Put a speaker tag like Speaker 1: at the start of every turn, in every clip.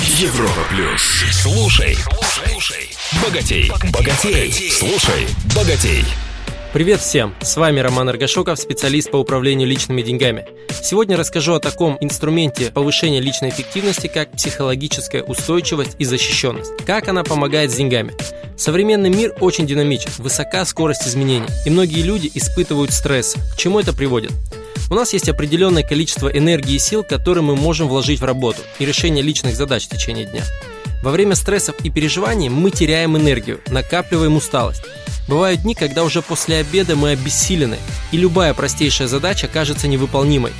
Speaker 1: Европа плюс. Слушай, слушай, богатей, богатей, слушай, богатей.
Speaker 2: Привет всем! С вами Роман Аргашоков, специалист по управлению личными деньгами. Сегодня расскажу о таком инструменте повышения личной эффективности, как психологическая устойчивость и защищенность. Как она помогает с деньгами. Современный мир очень динамичен, высока скорость изменений, и многие люди испытывают стресс. К чему это приводит? У нас есть определенное количество энергии и сил, которые мы можем вложить в работу и решение личных задач в течение дня. Во время стрессов и переживаний мы теряем энергию, накапливаем усталость. Бывают дни, когда уже после обеда мы обессилены, и любая простейшая задача кажется невыполнимой.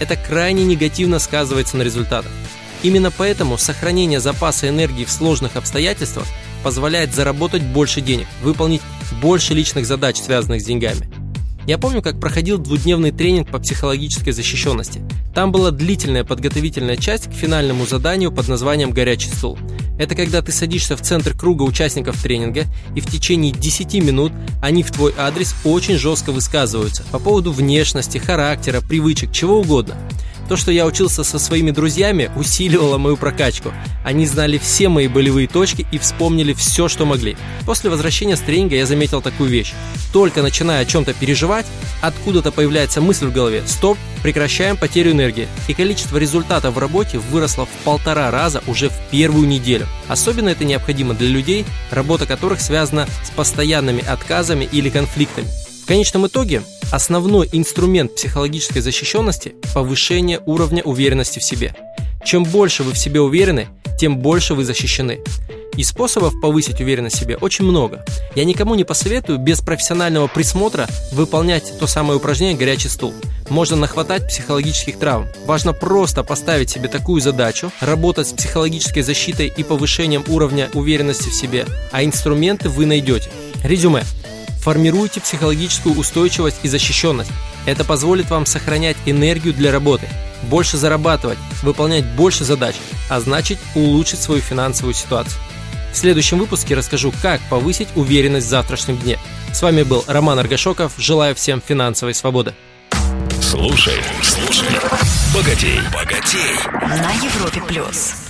Speaker 2: Это крайне негативно сказывается на результатах. Именно поэтому сохранение запаса энергии в сложных обстоятельствах позволяет заработать больше денег, выполнить больше личных задач, связанных с деньгами. Я помню, как проходил двухдневный тренинг по психологической защищенности. Там была длительная подготовительная часть к финальному заданию под названием «Горячий стул». Это когда ты садишься в центр круга участников тренинга, и в течение 10 минут они в твой адрес очень жестко высказываются по поводу внешности, характера, привычек, чего угодно – то, что я учился со своими друзьями, усиливало мою прокачку. Они знали все мои болевые точки и вспомнили все, что могли. После возвращения с тренинга я заметил такую вещь. Только начиная о чем-то переживать, откуда-то появляется мысль в голове «Стоп, прекращаем потерю энергии». И количество результатов в работе выросло в полтора раза уже в первую неделю. Особенно это необходимо для людей, работа которых связана с постоянными отказами или конфликтами. Конечном итоге Основной инструмент психологической защищенности – повышение уровня уверенности в себе. Чем больше вы в себе уверены, тем больше вы защищены. И способов повысить уверенность в себе очень много. Я никому не посоветую без профессионального присмотра выполнять то самое упражнение «горячий стул». Можно нахватать психологических травм. Важно просто поставить себе такую задачу, работать с психологической защитой и повышением уровня уверенности в себе, а инструменты вы найдете. Резюме. Формируйте психологическую устойчивость и защищенность. Это позволит вам сохранять энергию для работы, больше зарабатывать, выполнять больше задач, а значит улучшить свою финансовую ситуацию. В следующем выпуске расскажу, как повысить уверенность в завтрашнем дне. С вами был Роман Аргашоков. Желаю всем финансовой свободы.
Speaker 1: Слушай, слушай, богатей, богатей.
Speaker 3: На Европе плюс.